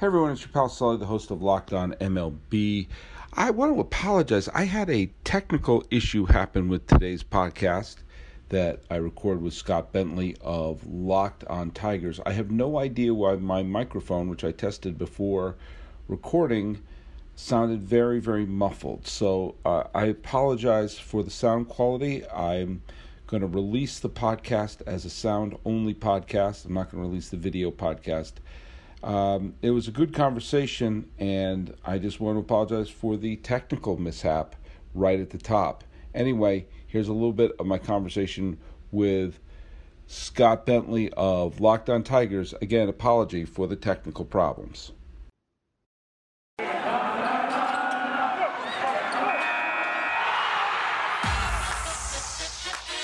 Hey everyone, it's your pal Sully, the host of Locked On MLB. I want to apologize. I had a technical issue happen with today's podcast that I recorded with Scott Bentley of Locked On Tigers. I have no idea why my microphone, which I tested before recording, sounded very, very muffled. So uh, I apologize for the sound quality. I'm going to release the podcast as a sound only podcast. I'm not going to release the video podcast. Um, it was a good conversation, and I just want to apologize for the technical mishap right at the top. Anyway, here's a little bit of my conversation with Scott Bentley of Locked On Tigers. Again, apology for the technical problems.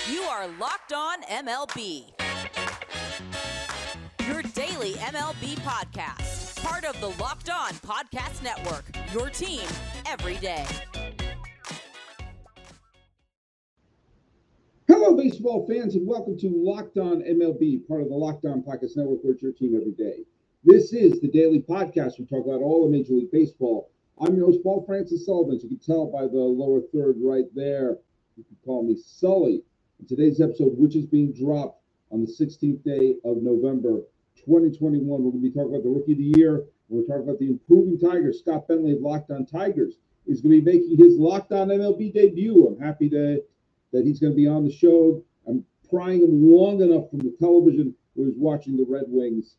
You are Locked On MLB daily MLB podcast. Part of the Locked On Podcast Network. Your team every day. Hello, baseball fans, and welcome to Locked On MLB, part of the Locked On Podcast Network. Where it's your team every day. This is the daily podcast. We talk about all of Major League Baseball. I'm your host, Paul Francis Sullivan. As you can tell by the lower third right there, you can call me Sully. In today's episode, which is being dropped on the 16th day of November, 2021. We're going to be talking about the rookie of the year. We're talking about the improving Tigers. Scott Bentley of Locked On Tigers is going to be making his Locked On MLB debut. I'm happy to, that he's going to be on the show. I'm prying him long enough from the television where he's watching the Red Wings.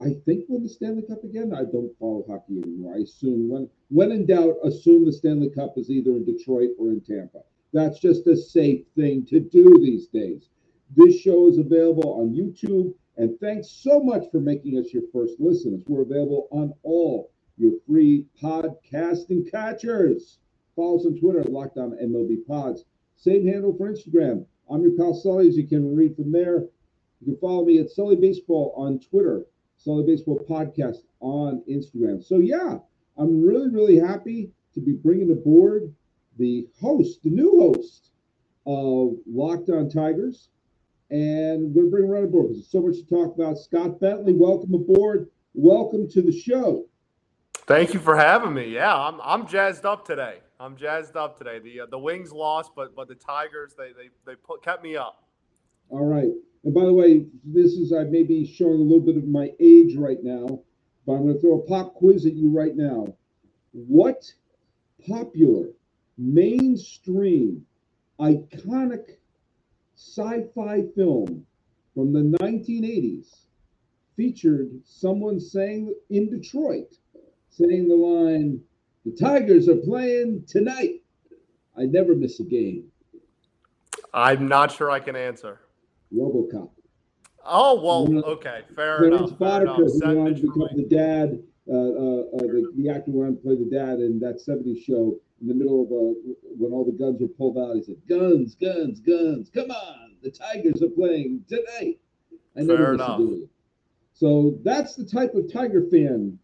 I think win the Stanley Cup again. I don't follow hockey anymore. I assume when when in doubt, assume the Stanley Cup is either in Detroit or in Tampa. That's just a safe thing to do these days. This show is available on YouTube and thanks so much for making us your first listeners. We're available on all your free podcasting catchers. Follow us on Twitter at Locked On MLB Pods. Same handle for Instagram. I'm your pal Sully, as you can read from there. You can follow me at Sully Baseball on Twitter, Sully Baseball Podcast on Instagram. So, yeah, I'm really, really happy to be bringing aboard the host, the new host of Locked On Tigers. And we're going to bring right aboard because there's so much to talk about. Scott Bentley, welcome aboard. Welcome to the show. Thank you for having me. Yeah, I'm I'm jazzed up today. I'm jazzed up today. The uh, the Wings lost, but but the Tigers they they they put, kept me up. All right. And by the way, this is I may be showing a little bit of my age right now, but I'm going to throw a pop quiz at you right now. What popular, mainstream, iconic sci-fi film from the 1980s featured someone saying in Detroit, saying the line, "The Tigers are playing tonight. I never miss a game." I'm not sure I can answer. RoboCop. Oh well, okay, fair enough. Fair enough. who wanted to become the dad, Uh, uh, uh, the, the actor wanted to play the dad in that '70s show in the middle of a, when all the guns were pulled out, he said, "Guns, guns, guns! Come on, the Tigers are playing tonight." I never Fair enough. So that's the type of Tiger fan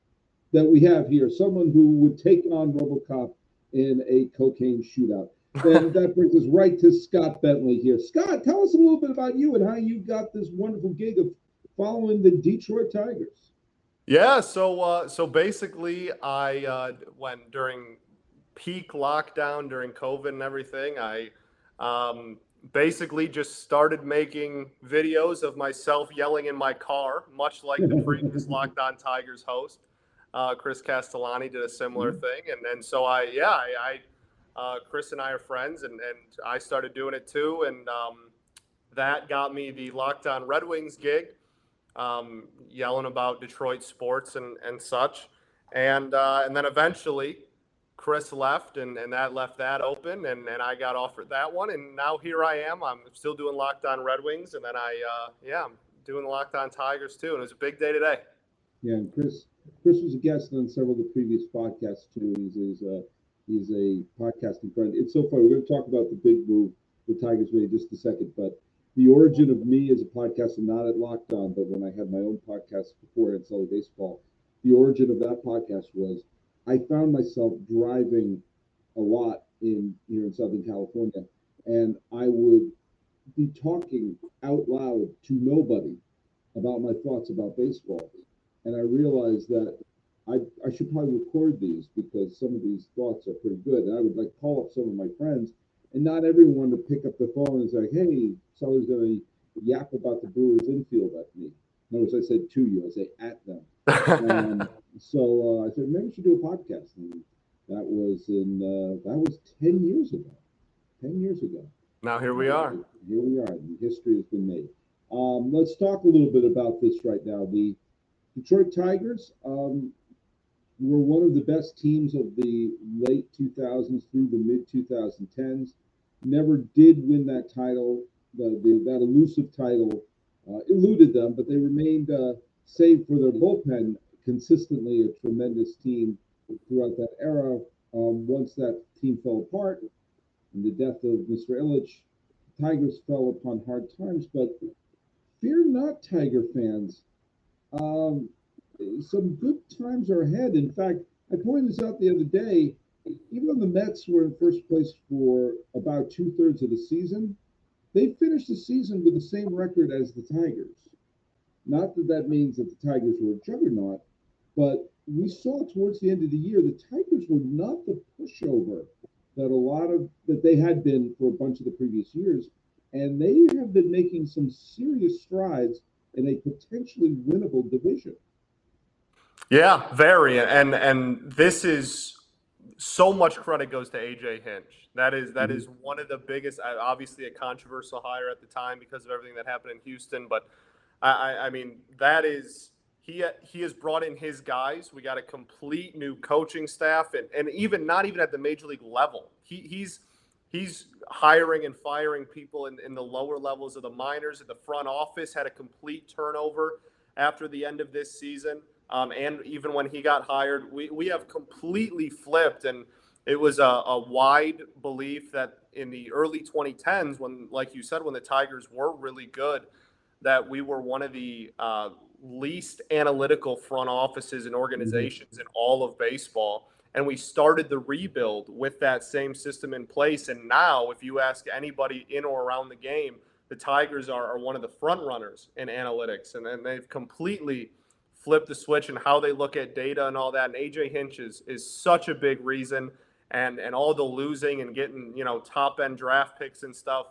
that we have here. Someone who would take on RoboCop in a cocaine shootout. And that brings us right to Scott Bentley here. Scott, tell us a little bit about you and how you got this wonderful gig of following the Detroit Tigers. Yeah, so uh, so basically, I uh, went during peak lockdown during COVID and everything, I um, basically just started making videos of myself yelling in my car, much like the previous Locked On Tigers host. Uh, Chris Castellani did a similar mm-hmm. thing, and and so I yeah I, I uh, Chris and I are friends, and and I started doing it too, and um, that got me the Locked On Red Wings gig, um, yelling about Detroit sports and and such, and uh, and then eventually Chris left, and, and that left that open, and, and I got offered that one, and now here I am. I'm still doing Locked On Red Wings, and then I, uh, yeah, I'm doing Locked On Tigers too, and it was a big day today. Yeah, and Chris, Chris was a guest on several of the previous podcasts too. He's he's a, uh, he's a podcasting friend. It's so funny. We're going to talk about the big move the Tigers made just a second, but the origin of me as a podcaster, not at Locked On, but when I had my own podcast before at Sully Baseball, the origin of that podcast was I found myself driving a lot in here in Southern California, and I would be talking out loud to nobody about my thoughts about baseball. And I realized that I, I should probably record these because some of these thoughts are pretty good. And I would like call up some of my friends and not everyone to pick up the phone and say, hey, Sully's going to yap about the Brewers infield at me. Notice I said to you, I say at them. um, so uh, I said, maybe we should do a podcast. And that was in, uh, that was 10 years ago. 10 years ago. Now here we are. Here we are. The history has been made. Um, let's talk a little bit about this right now. The Detroit Tigers um, were one of the best teams of the late 2000s through the mid 2010s. Never did win that title, the, the that elusive title uh, eluded them, but they remained, uh, save for their bullpen, consistently a tremendous team throughout that era. Um, once that team fell apart, and the death of Mr. Ilitch, Tigers fell upon hard times. But fear not, Tiger fans. Um, some good times are ahead. In fact, I pointed this out the other day. Even though the Mets were in first place for about two thirds of the season, they finished the season with the same record as the Tigers. Not that that means that the Tigers were a juggernaut, but we saw towards the end of the year the Tigers were not the pushover that a lot of that they had been for a bunch of the previous years, and they have been making some serious strides in a potentially winnable division. Yeah, very. And and this is so much credit goes to AJ Hinch. That is that mm-hmm. is one of the biggest, uh, obviously a controversial hire at the time because of everything that happened in Houston. But I, I mean, that is he he has brought in his guys. We got a complete new coaching staff, and, and even not even at the major league level. He he's he's hiring and firing people in, in the lower levels of the minors. At the front office had a complete turnover after the end of this season. Um, and even when he got hired, we, we have completely flipped. And it was a, a, wide belief that in the early 2010s, when, like you said, when the Tigers were really good, that we were one of the uh, least analytical front offices and organizations mm-hmm. in all of baseball. And we started the rebuild with that same system in place. And now, if you ask anybody in or around the game, the Tigers are, are one of the front runners in analytics. And, and they've completely – flip the switch and how they look at data and all that. And AJ Hinch is, is such a big reason. And, and all the losing and getting, you know, top end draft picks and stuff,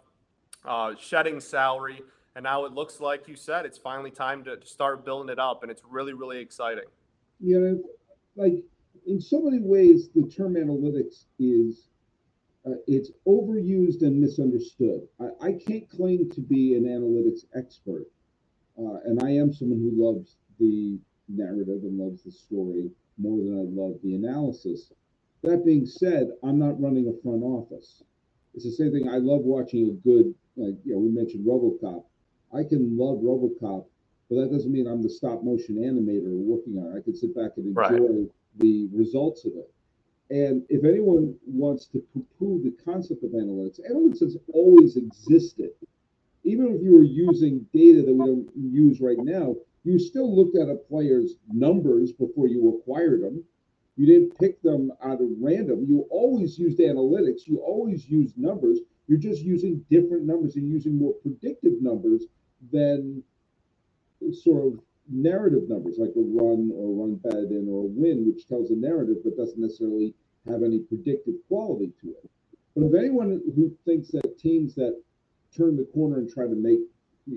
uh, shedding salary. And now it looks like you said it's finally time to start building it up. And it's really, really exciting. You know, like in so many ways, the term analytics is uh, it's overused and misunderstood. I, I, can't claim to be an analytics expert, uh, and I am someone who loves the narrative and loves the story more than I love the analysis. That being said, I'm not running a front office. It's the same thing. I love watching a good, like, you know, we mentioned Robocop. I can love Robocop, but that doesn't mean I'm the stop motion animator working on it. I can sit back and enjoy right. the results of it. And if anyone wants to poo-poo the concept of analytics, analytics has always existed. Even if you were using data that we don't use right now, you still looked at a player's numbers before you acquired them. You didn't pick them out of random. You always used analytics. You always used numbers. You're just using different numbers and using more predictive numbers than sort of narrative numbers like a run or run batted in or a win, which tells a narrative but doesn't necessarily have any predictive quality to it. But if anyone who thinks that teams that turn the corner and try to make,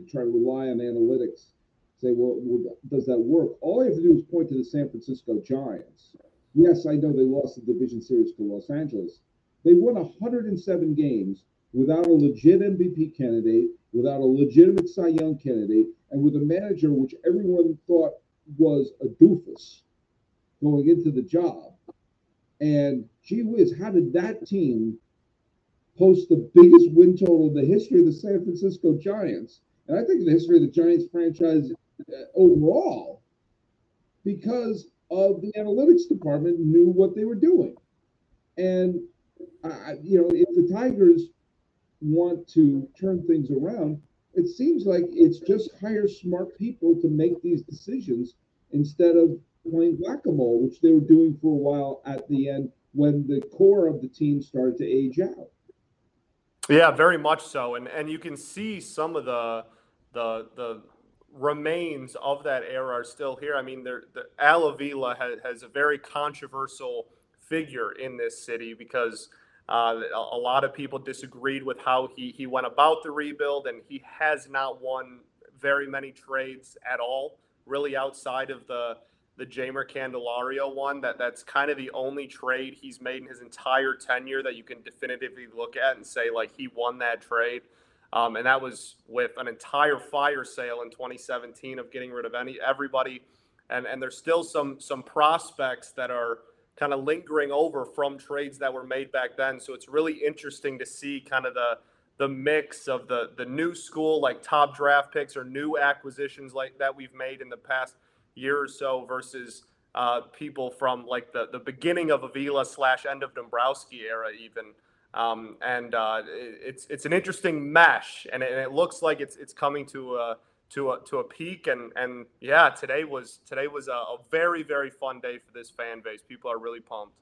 try to rely on analytics say, well, well, does that work? All you have to do is point to the San Francisco Giants. Yes, I know they lost the division series to Los Angeles. They won 107 games without a legit MVP candidate, without a legitimate Cy Young candidate, and with a manager which everyone thought was a doofus going into the job. And gee whiz, how did that team post the biggest win total in the history of the San Francisco Giants? And I think in the history of the Giants franchise Uh, overall because of the analytics department knew what they were doing. And I, you know, if the Tigers want to turn things around, it seems like it's just hire smart people to make these decisions instead of playing whack-a-mole, which they were doing for a while at the end when the core of the team started to age out. Yeah, very much so. And and you can see some of the the the remains of that era are still here. I mean, the Al Avila has, has a very controversial figure in this city because uh, a lot of people disagreed with how he, he went about the rebuild, and he has not won very many trades at all, really outside of the the Jeimer Candelario one. That that's kind of the only trade he's made in his entire tenure that you can definitively look at and say like he won that trade. Um, and that was with an entire fire sale in 2017 of getting rid of any everybody. And and there's still some some prospects that are kind of lingering over from trades that were made back then. So it's really interesting to see kind of the the mix of the the new school like top draft picks or new acquisitions like that we've made in the past year or so versus uh, people from like the the beginning of Avila slash end of Dombrowski era even. Um, and uh, it's it's an interesting mesh, and it, and it, looks like it's it's coming to a to a to a peak. And and yeah, today was today was a, a very very fun day for this fan base. People are really pumped.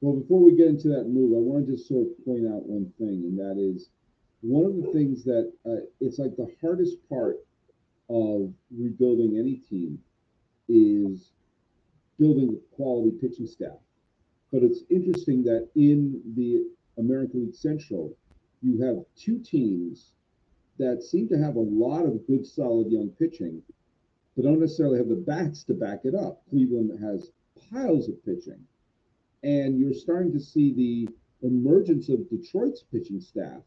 Well, before we get into that move, I want to just sort of point out one thing, and that is one of the things that uh, it's like the hardest part of rebuilding any team is building quality pitching staff. But it's interesting that in the American League Central, you have two teams that seem to have a lot of good, solid young pitching, but don't necessarily have the bats to back it up. Cleveland has piles of pitching. And you're starting to see the emergence of Detroit's pitching staff,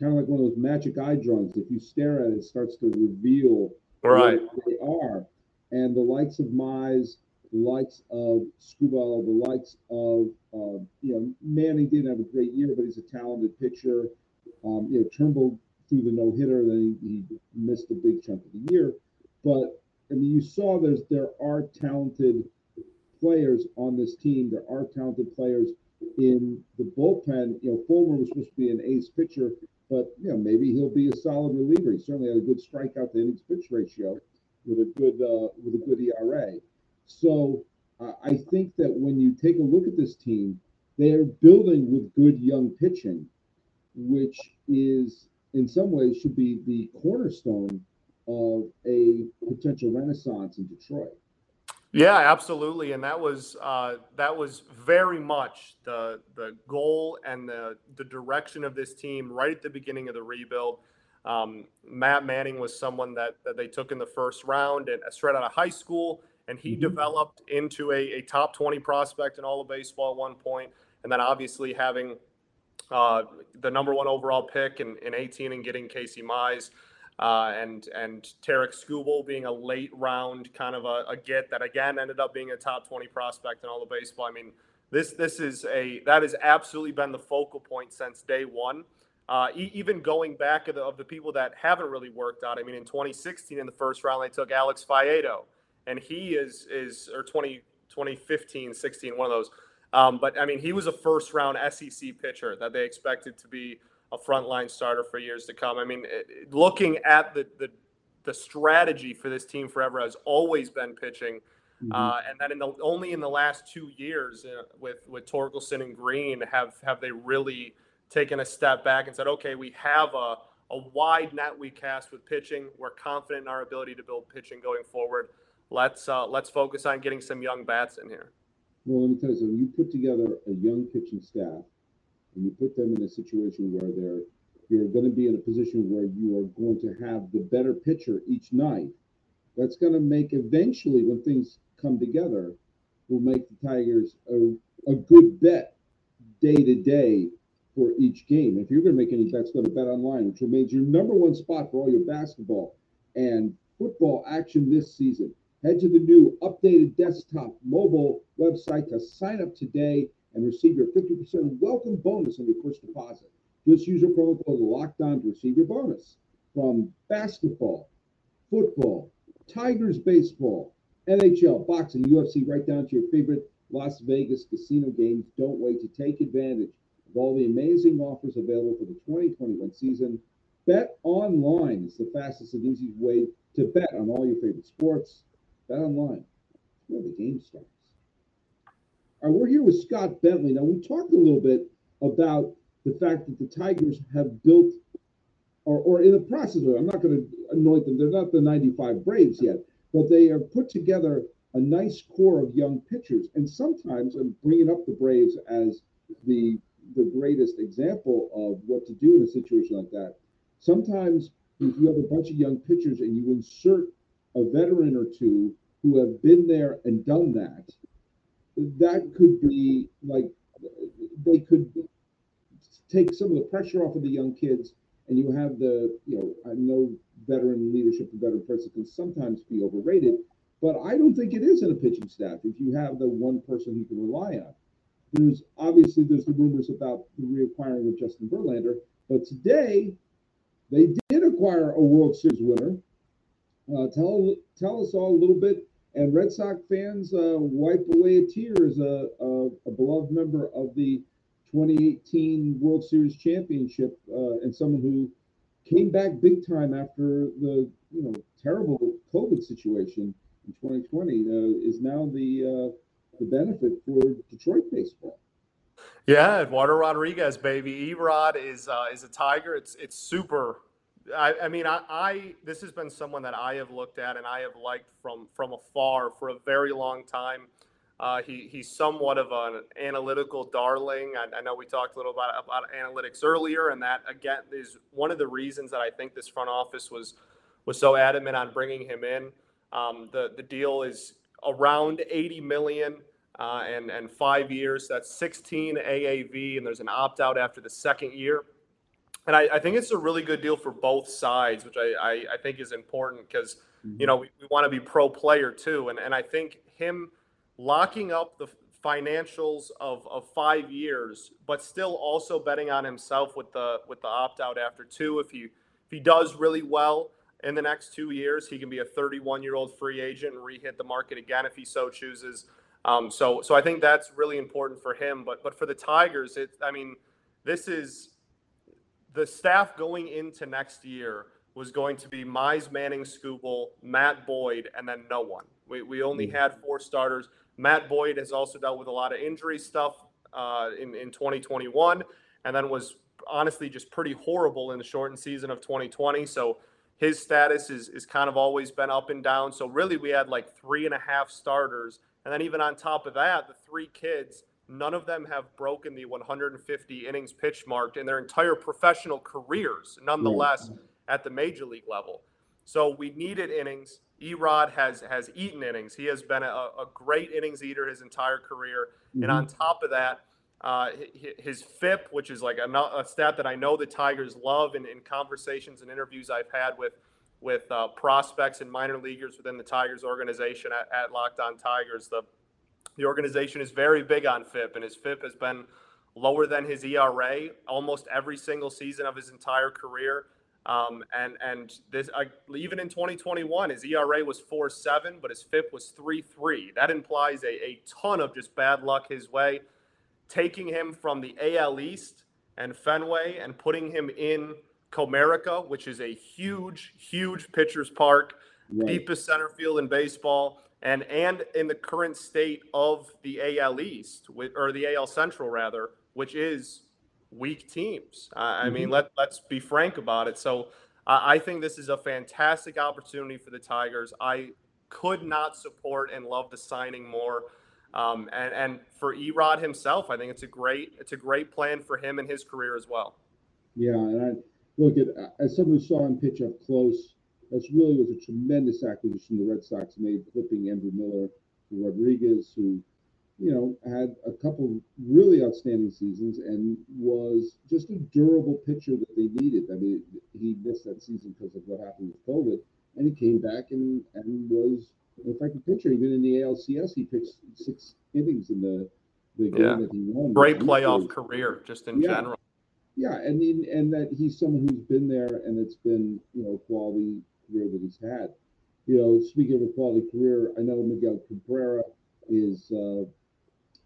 kind of like one of those magic eye drawings. If you stare at it, it starts to reveal right. what they are. And the likes of Mize the likes of Skubal, the likes of uh, you know Manning didn't have a great year, but he's a talented pitcher. Um, you know Turnbull threw the no hitter, then he, he, missed a big chunk of the year. But I mean, you saw there's there are talented players on this team. There are talented players in the bullpen. You know, Fulmer was supposed to be an ace pitcher, but you know maybe he'll be a solid reliever. He certainly had a good strikeout to innings pitch ratio with a good uh, with a good ERA. So uh, I think that when you take a look at this team, they are building with good young pitching, which is in some ways should be the cornerstone of a potential renaissance in Detroit. Yeah, absolutely, and that was uh, that was very much the the goal and the the direction of this team right at the beginning of the rebuild. Um, Matt Manning was someone that, that they took in the first round and straight out of high school and he mm-hmm. developed into a, a, top 20 prospect in all of baseball at one point and then obviously having uh, the number one overall pick in, in 18 and getting Casey Mize uh, and and Tarik Skubal being a late round kind of a, a, get that again ended up being a top 20 prospect in all of baseball. I mean, this this is a that has absolutely been the focal point since day one. Uh, e- even going back of the, of the people that haven't really worked out. I mean, in 2016 in the first round, they took Alex Faedo and he is is or 20, 2015, 16, one of those. Um, but I mean, he was a first round SEC pitcher that they expected to be a frontline starter for years to come. I mean, it, looking at the, the the strategy for this team forever has always been pitching. Mm-hmm. Uh, and then in the only in the last two years uh, with with Torkelson and Green have have they really taken a step back and said, okay, we have a a wide net we cast with pitching. We're confident in our ability to build pitching going forward let's uh, let's focus on getting some young bats in here. Well, let me tell you something. You put together a young pitching staff, and you put them in a situation where they're you're going to be in a position where you are going to have the better pitcher each night. That's going to make eventually, when things come together, will make the Tigers a, a good bet day to day for each game. If you're going to make any bets, go to Bet Online, which remains your number one spot for all your basketball and football action this season. Head to the new updated desktop mobile website to sign up today and receive your 50% welcome bonus on your first deposit. Just use your promo code locked on to receive your bonus from basketball, football, Tigers baseball, NHL, boxing, UFC, right down to your favorite Las Vegas casino games. Don't wait to take advantage of all the amazing offers available for the 2021 season. Bet online is the fastest and easiest way to bet on all your favorite sports Bet online. where the game starts. All right, we're here with Scott Bentley. Now, we talked a little bit about the fact that the Tigers have built or, or in the process of. I'm not going to anoint them. They're not the 95 Braves yet, but they have put together a nice core of young pitchers. And sometimes I'm bringing up the Braves as the the greatest example of what to do in a situation like that. Sometimes if you have a bunch of young pitchers and you insert a veteran or two who have been there and done that, that could be like they could take some of the pressure off of the young kids and you have the you know i know veteran leadership and veteran person can sometimes be overrated but i don't think it is in a pitching staff if you have the one person you can rely on. There's obviously there's the rumors about the reacquiring of justin verlander but today they did acquire a world series winner uh, tell tell us all a little bit and Red Sox fans uh, wipe away a tear as a, a, a, beloved member of the 2018 World Series championship uh, and someone who came back big time after the you know terrible COVID situation in 2020 uh, is now the uh, the benefit for Detroit baseball. Yeah, Eduardo Rodriguez, baby. Erod is uh, is a tiger. It's it's super I, I, mean, I, I, this has been someone that I have looked at and I have liked from from afar for a very long time. Uh, he, he's somewhat of an analytical darling. I, I, know we talked a little about about analytics earlier, and that again is one of the reasons that I think this front office was was so adamant on bringing him in. Um, the the deal is around 80 million. Uh, and and five years. That's 16 AAV, and there's an opt out after the second year and I, I, think it's a really good deal for both sides, which I, I, I think is important because mm-hmm. you know we, we want to be pro player too, and and I think him locking up the financials of, of five years, but still also betting on himself with the with the opt out after two. If he if he does really well in the next two years, he can be a 31 year old free agent and rehit the market again if he so chooses. Um, so so I think that's really important for him. But but for the Tigers, it I mean this is the staff going into next year was going to be Mize Manning, Skubal, Matt Boyd, and then no one. We, we only mm-hmm. had four starters. Matt Boyd has also dealt with a lot of injury stuff uh, in, in 2021 and then was honestly just pretty horrible in the shortened season of 2020. So his status is, is kind of always been up and down. So really, we had like three and a half starters. And then even on top of that, the three kids – None of them have broken the 150 innings pitch mark in their entire professional careers, nonetheless, at the major league level. So we needed innings. Erod has has eaten innings. He has been a, a great innings eater his entire career. Mm-hmm. And on top of that, uh, his FIP, which is like a, a, stat that I know the Tigers love, in, in conversations and interviews I've had with with uh, prospects and minor leaguers within the Tigers organization at, at Locked On Tigers, the the organization is very big on FIP, and his FIP has been lower than his ERA almost every single season of his entire career. Um, and and this uh, even in 2021, his ERA was 4.7, but his FIP was 3.3. That implies a, a ton of just bad luck his way. Taking him from the AL East and Fenway and putting him in Comerica, which is a huge, huge pitcher's park, right. deepest center field in baseball and and in the current state of the AL East, or the AL Central rather, which is weak teams. I mean, mm-hmm. let let's be frank about it. So uh, I think this is a fantastic opportunity for the Tigers. I could not support and love the signing more. Um, and and for Erod himself, I think it's a great it's a great plan for him and his career as well. Yeah, and I look at as someone who saw him pitch up close that's really was a tremendous acquisition the Red Sox made, flipping Andrew Miller to Rodriguez, who, you know, had a couple really outstanding seasons and was just a durable pitcher that they needed. I mean, he missed that season because of what happened with COVID, and he came back and and was an effective pitcher. Even in the ALCS, he pitched six innings in the the game yeah. that he won. Great playoff career, just in yeah. general. Yeah, and and that he's someone who's been there, and it's been you know quality career that he's had. You know, speaking of a quality career, I know Miguel Cabrera is uh,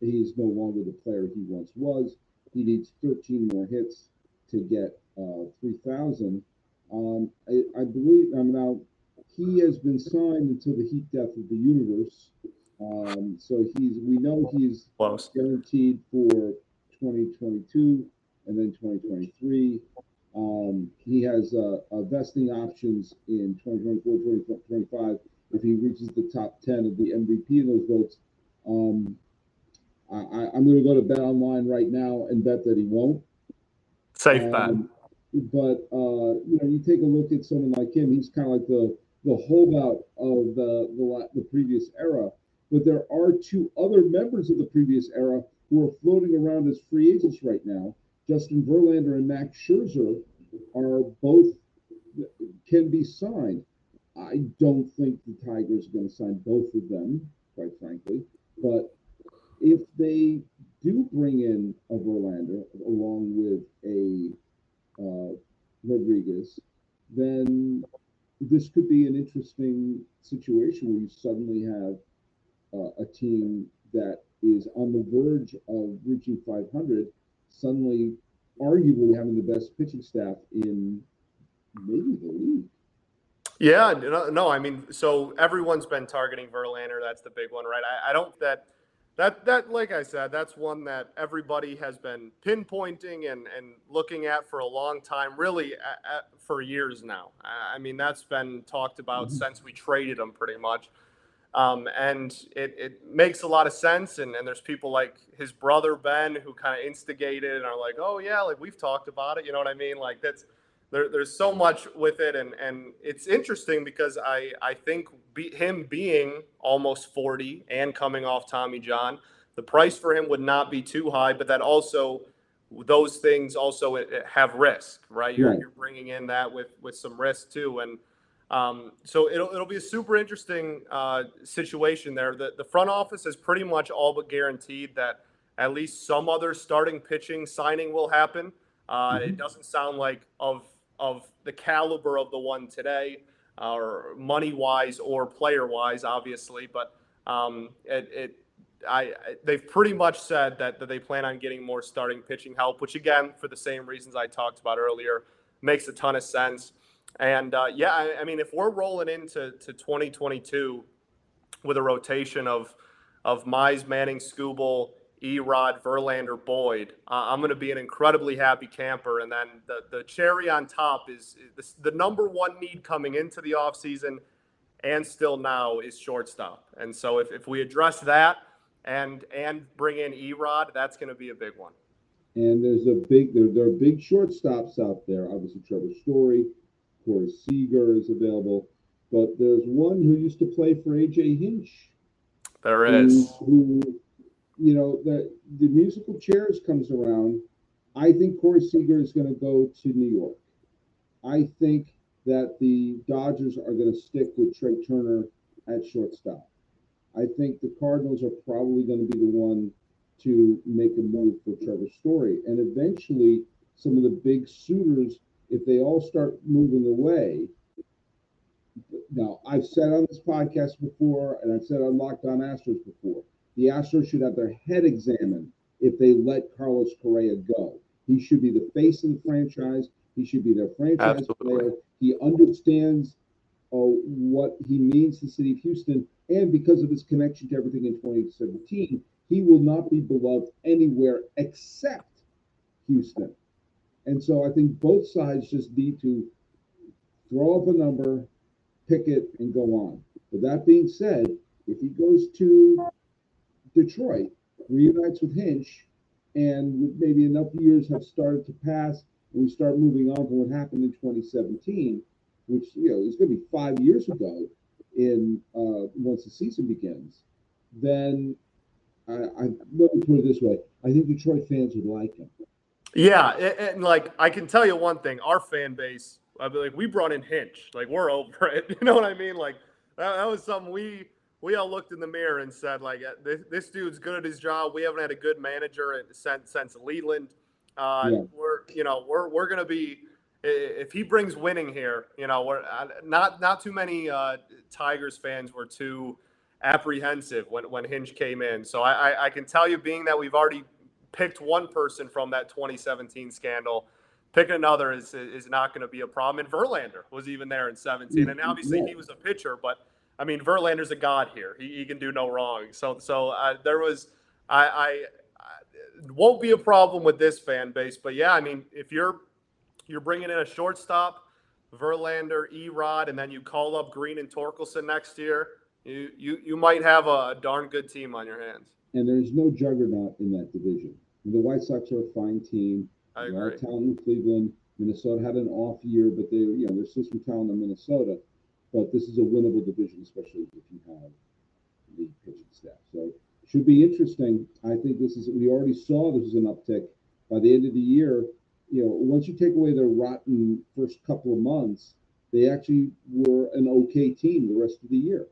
he's no longer the player he once was. He needs 13 more hits to get uh, 3,000. Um, I, I, believe I'm now he has been signed until the heat death of the universe. Um, so he's we know he's Close. guaranteed for 2022 and then 2023. Um, he has uh, uh, vesting options in 2024, 2025 if he reaches the top 10 of the MVP in those votes. Um, I, am going to go to Bet Online right now and bet that he won't. Safe um, bet. But uh, you know, you take a look at someone like him. He's kind of like the the holdout of the, the the previous era. But there are two other members of the previous era who are floating around as free agents right now. Justin Verlander and Max Scherzer are both can be signed. I don't think the Tigers are going to sign both of them, quite frankly. But if they do bring in a Verlander along with a uh, Rodriguez, then this could be an interesting situation where you suddenly have uh, a team that is on the verge of reaching 500, suddenly arguably having the best pitching staff in maybe the league. Yeah, no, no, I mean, so everyone's been targeting Verlander. That's the big one, right? I, I don't that that that like I said, that's one that everybody has been pinpointing and and looking at for a long time, really at, at, for years now. I mean, that's been talked about mm-hmm. since we traded him, pretty much. Um, and it, it makes a lot of sense. And, and there's people like his brother Ben who kind of instigated and are like, oh yeah, like we've talked about it. You know what I mean? Like that's there, there's so much with it, and and it's interesting because I I think be, him being almost 40 and coming off Tommy John, the price for him would not be too high, but that also those things also have risk, right? You're, you're bringing in that with with some risk too, and um, so it'll it'll be a super interesting uh, situation there. The the front office has pretty much all but guaranteed that at least some other starting pitching signing will happen. Uh, mm-hmm. It doesn't sound like of of the caliber of the one today, uh, or money wise or player wise, obviously. But um, it, it I, they've pretty much said that, that they plan on getting more starting pitching help, which again, for the same reasons I talked about earlier, makes a ton of sense. And uh, yeah, I, I, mean, if we're rolling into to 2022 with a rotation of of Mize, Manning, Skubal, Erod, Verlander, Boyd. Uh, I'm going to be an incredibly happy camper. And then the, the cherry on top is, is the, the number one need coming into the offseason and still now is shortstop. And so if, if we address that and and bring in Erod, that's going to be a big one. And there's a big there, there are big shortstops out there. Obviously, Trevor Story, Corey Seager is available, but there's one who used to play for AJ Hinch. There is. Who, who you know, the the musical chairs comes around, I think Corey Seager is going to go to New York. I think that the Dodgers are going to stick with Trea Turner at shortstop. I think the Cardinals are probably going to be the one to make a move for Trevor Story. And eventually, some of the big suitors, if they all start moving away, now I've said on this podcast before, and I've said on Locked On Astros before, the Astros should have their head examined if they let Carlos Correa go. He should be the face of the franchise. He should be their franchise Absolutely. player. He understands uh, what he means to the city of Houston. And because of his connection to everything in 2017, he will not be beloved anywhere except Houston. And so I think both sides just need to throw up a number, pick it, and go on. But that being said, if he goes to Detroit reunites with Hinch, and maybe enough years have started to pass, and we start moving on from what happened in 2017, which you know is going to be five years ago. In uh, once the season begins, then I, I let me put it this way: I think Detroit fans would like him. Yeah, and like I can tell you one thing, our fan base, I mean, like we brought in Hinch, like we're over it. You know what I mean? Like that, that was something we we all looked in the mirror and said, like, this, this dude's good at his job. We haven't had a good manager since since Leyland. Uh, yeah. We're you know we're we're gonna be if he brings winning here. You know, we're not not too many uh, Tigers fans were too apprehensive when when Hinch came in. So I, I, I can tell you, being that we've already picked one person from that 2017 scandal. Picking another is is not going to be a problem. And Verlander was even there in 17, and obviously he was a pitcher, but I mean, Verlander's a god here. He, he can do no wrong. So so uh, there was, I, I, I won't be a problem with this fan base. But yeah, I mean, if you're you're bringing in a shortstop, Verlander, Erod, and then you call up Green and Torkelson next year. You you you might have a darn good team on your hands. And there's no juggernaut in that division. The White Sox are a fine team. I agree. talent in Cleveland. Minnesota had an off year, but they, you know, there's still some talent in Minnesota. But this is a winnable division, especially if you have the pitching staff. So it should be interesting. I think this is. We already saw this is an uptick by the end of the year. You know, once you take away their rotten first couple of months, they actually were an okay team the rest of the year.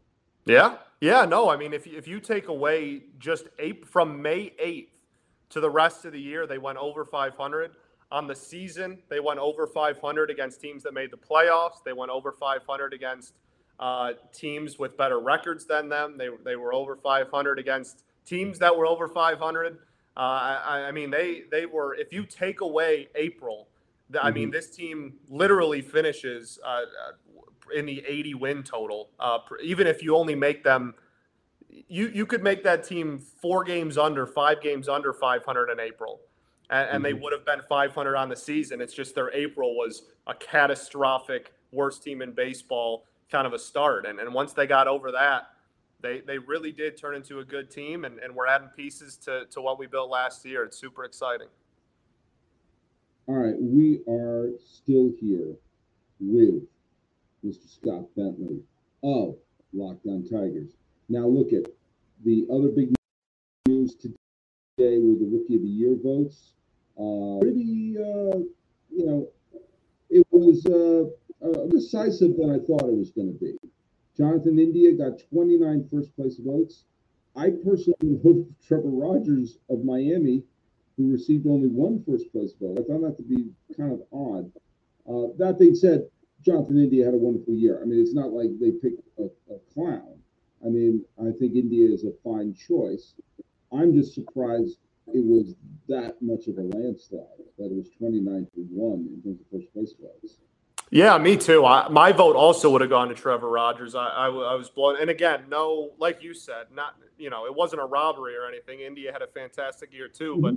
Yeah, yeah, no. I mean, if you, if you take away just eight from May eighth to the rest of the year, they went over 500. On the season, they went over 500 against teams that made the playoffs. They went over 500 against uh, teams with better records than them. They they were over 500 against teams that were over 500. Uh, I, I mean, they they were. If you take away April, th- I mean, this team literally finishes uh, uh, in the 80 win total. Uh, even if you only make them, you you could make that team four games under, five games under 500 in April, and, and they Mhm. would have been 500 on the season. It's just their April was a catastrophic, worst team in baseball kind of a start, and and once they got over that. They, they really did turn into a good team, and, and we're adding pieces to, to what we built last year. It's super exciting. All right, we are still here with Mr. Scott Bentley of Locked On Tigers. Now, look at the other big news today were the Rookie of the Year votes. Uh, pretty, uh, you know, it was uh, uh, decisive than I thought it was going to be. Jonathan India got 29 first place votes. I personally voted for Trevor Rogers of Miami, who received only one first place vote. I found that to be kind of odd. Uh, that being said, Jonathan India had a wonderful year. I mean, it's not like they picked a, a clown. I mean, I think India is a fine choice. I'm just surprised it was that much of a landslide, that it was 29 to 1 in terms of first place votes. Yeah, me too. I, my vote also would have gone to Trevor Rogers. I I was blown. And again, no, like you said, not you know, it wasn't a robbery or anything. India had a fantastic year too, but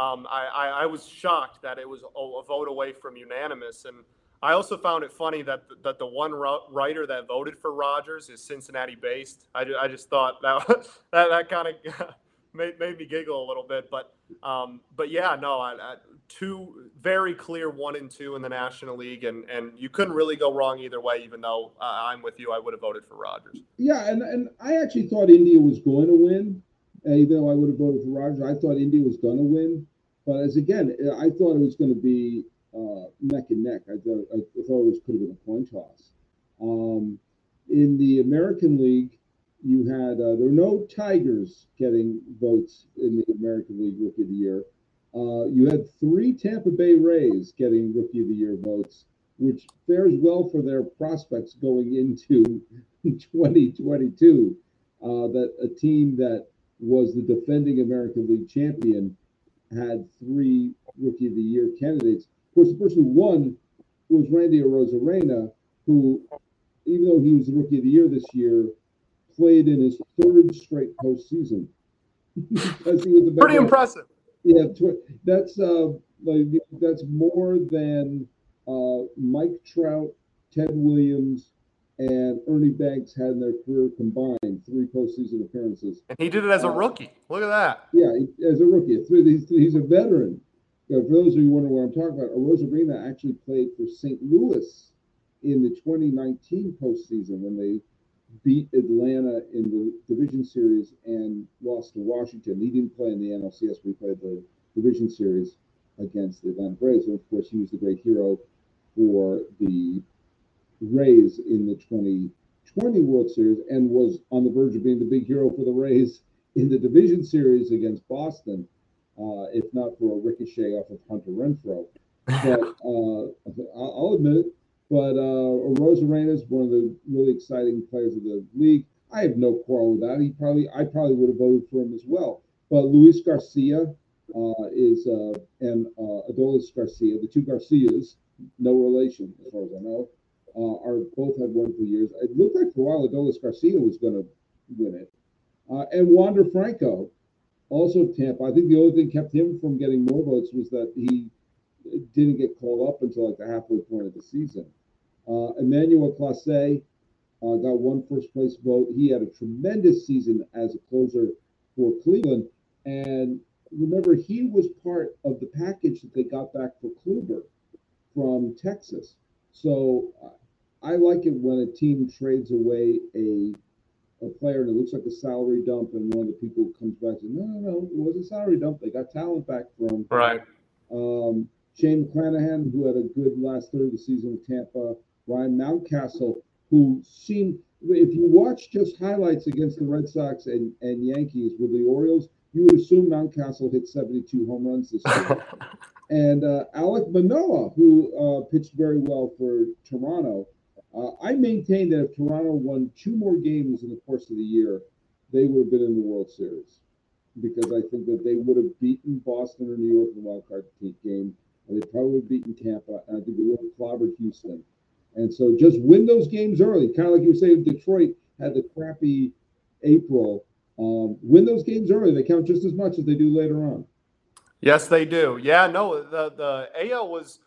um, I, I, I was shocked that it was a, a vote away from unanimous. And I also found it funny that that the one writer that voted for Rogers is Cincinnati based. I, ju- I just thought that that, that kind of made, made me giggle a little bit. But um, but yeah, no, I, I, two very clear one and two in the National League, and and you couldn't really go wrong either way. Even though uh, I'm with you, I would have voted for Rogers. Yeah, and, and I actually thought India was going to win, uh, even though I would have voted for Rogers. I thought India was going to win, but as again, I thought it was going to be uh, neck and neck. I thought I thought it was could have been a coin toss. Um, in the American League, you had uh, there were no Tigers getting votes in the American League Rookie of the Year. Uh, you had three Tampa Bay Rays getting Rookie of the Year votes, which fares well for their prospects going into 2022. Uh, that a team that was the defending American League champion had three Rookie of the Year candidates. Course, the person who won was Randy Arozarena, who, even though he was the Rookie of the Year this year, played in his third straight postseason because he was Pretty impressive. yeah, tw- that's uh, like that's more than uh, Mike Trout, Ted Williams, and Ernie Banks had in their career combined three postseason appearances. And he did it as a rookie. Look at that. Yeah, as a rookie, he's, he's a veteran. Know, for those of you wondering what I'm talking about, Arozarena actually played for St. Louis in the 2019 postseason when they beat Atlanta in the division series and lost to Washington. He didn't play in the NLCS, he played the division series against the Atlanta Braves. And of course, he was the great hero for the Rays in the 2020 World Series and was on the verge of being the big hero for the Rays in the division series against Boston, uh, if not for a ricochet off of Hunter Renfroe. But uh, I'll admit it. But uh, Arozarena is one of the really exciting players of the league. I have no quarrel with that. He probably, I probably would have voted for him as well. But Luis Garcia uh, is uh, and uh, Adolis Garcia, the two Garcias, no relation as far as I know, uh, are both had wonderful years. It looked like for a while Adolis Garcia was going to win it, uh, and Wander Franco, also Tampa. I think the only thing kept him from getting more votes was that he didn't get called up until like the halfway point of the season. Uh, Emmanuel Clase uh, got one first place vote. He had a tremendous season as a closer for Cleveland. And remember, he was part of the package that they got back for Kluber from Texas. So I like it when a team trades away a a player and it looks like a salary dump, and one of the people comes back and says, "No, no, no, it was a salary dump. They got talent back from right." Um, Shane McClanahan, who had a good last third of the season with Tampa, Ryan Mountcastle, who seemed, if you watch just highlights against the Red Sox and, and Yankees with the Orioles, you would assume Mountcastle hit 72 home runs this year. and uh, Alek Manoah, who uh, pitched very well for Toronto. Uh, I maintain that if Toronto won two more games in the course of the year, they would have been in the World Series because I think that they would have beaten Boston or New York in the wild card game. And they probably would have beaten Tampa. And I think they would have clobbered Houston. And so just win those games early, kind of like you were saying, Detroit had the crappy April. Um, win those games early; they count just as much as they do later on. Yes, they do. Yeah, no, the the AL was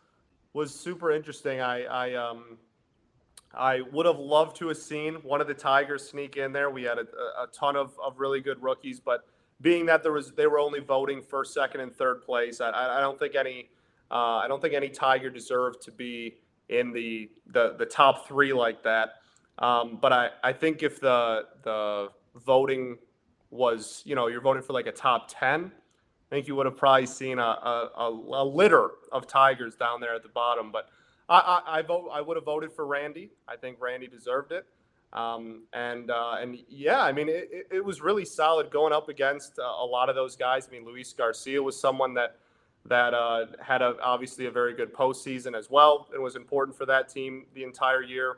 was super interesting. I I um I would have loved to have seen one of the Tigers sneak in there. We had a, a ton of, of really good rookies, but being that there was they were only voting for second and third place, I, I don't think any uh, I don't think any Tiger deserved to be in the the, the top three like that. Um, but I, I think if the the voting was you know you're voting for like a top ten, I think you would have probably seen a, a, a litter of Tigers down there at the bottom. But I, I, I vote I would have voted for Randy. I think Randy deserved it. Um, and uh, and yeah, I mean it, it was really solid going up against uh, a lot of those guys. I mean Luis Garcia was someone that that uh, had a, obviously a very good postseason as well. It was important for that team the entire year.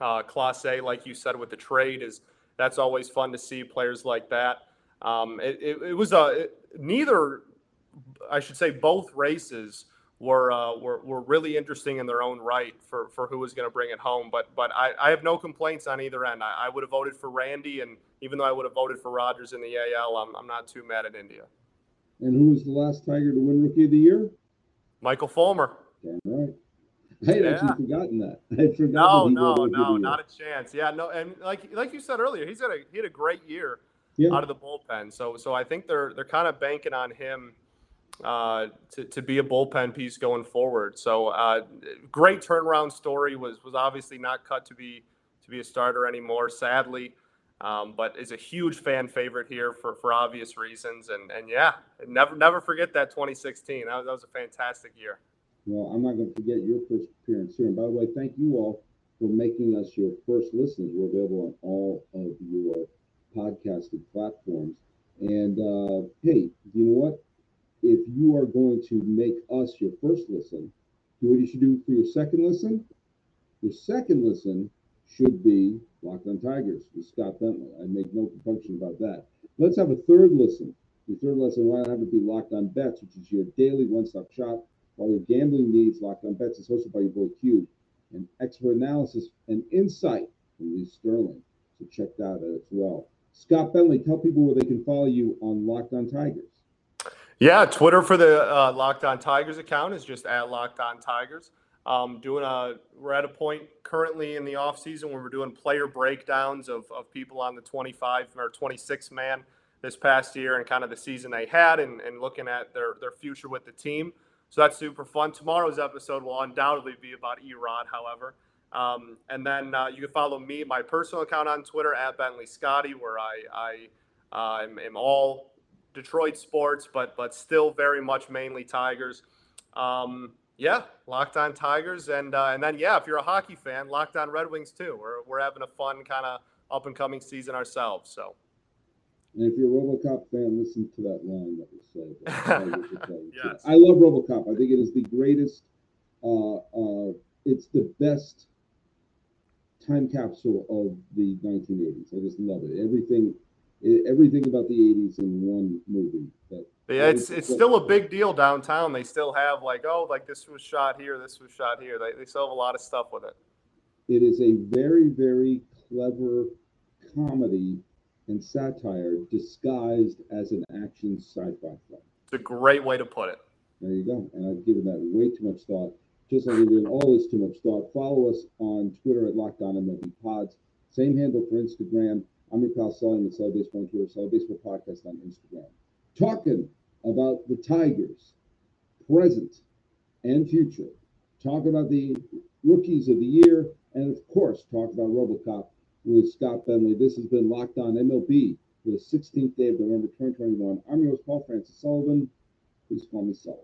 Uh, A, like you said, with the trade is that's always fun to see players like that. Um, it, it, it, was a it, neither, I should say, both races were, uh, were were really interesting in their own right for, for who was going to bring it home. But but I, I have no complaints on either end. I, I would have voted for Randy, and even though I would have voted for Rogers in the AL, I'm, I'm not too mad at India. And who was the last Tiger to win Rookie of the Year? Michael Fulmer. Damn right. I had yeah. actually forgotten that. I had forgotten. No, no, no, not a chance. Yeah, no, and like like you said earlier, he's had a he had a great year yeah. out of the bullpen. So so I think they're they're kind of banking on him uh, to to be a bullpen piece going forward. So uh, great turnaround story was was obviously not cut to be to be a starter anymore. Sadly, um, but is a huge fan favorite here for, for obvious reasons. And, and yeah, never never forget that 2016. That, that was a fantastic year. Well, I'm not going to forget your first appearance here. And by the way, thank you all for making us your first listeners. We're available on all of your podcasting platforms. And uh, hey, you know what? If you are going to make us your first listen, do what you should do for your second listen. Your second listen should be Locked on Tigers with Scott Bentley. I make no compunction about that. Let's have a third listen. Your third lesson, why not have it be Locked on Bets, which is your daily one-stop shop. All your gambling needs, Locked on Bets is hosted by your boy Q. And expert analysis and insight from Lee Sterling. So check that out as well. Scott Bentley, tell people where they can follow you on Locked on Tigers. Yeah, Twitter for the uh, Locked on Tigers account is just at Locked on Tigers. Um, doing a, we're at a point currently in the off season where we're doing player breakdowns of, of people on the 25 or 26 man this past year and kind of the season they had and, and looking at their, their future with the team. So that's super fun. Tomorrow's episode will undoubtedly be about E-Rod, however. Um, and then uh, you can follow me, my personal account on Twitter at Bentley Scotty, where I, I uh, am, am, all Detroit sports, but but still very much mainly Tigers. Um, yeah, Locked On Tigers, and uh, and then yeah, if you're a hockey fan, Locked On Red Wings too. We're we're having a fun kind of up and coming season ourselves. So. And if you're a RoboCop fan, listen to that line that was said. yes. I love RoboCop. I think it is the greatest. Uh, uh, it's the best time capsule of the 1980s. I just love it. Everything, everything about the 80s in one movie. That yeah, it's it's still a big deal downtown. They still have like, oh, like this was shot here, this was shot here. They, they still have a lot of stuff with it. It is a very, very clever comedy and satire disguised as an action sci-fi film. It's a great way to put it. There you go. And I've given that way too much thought. Just like we're all this too much thought. Follow us on Twitter at Locked On MLB Pods. Same handle for Instagram. I'm your pal Sully with Sully Baseball Twitter, Sully Baseball Podcast on Instagram. Talking about the Tigers, present and future. Talk about the rookies of the year, and of course, talk about Robocop with Scott Bentley. This has been Locked On MLB for the 16th day of November 2021. I'm your host, Paul Francis Sullivan. Please call me Sully.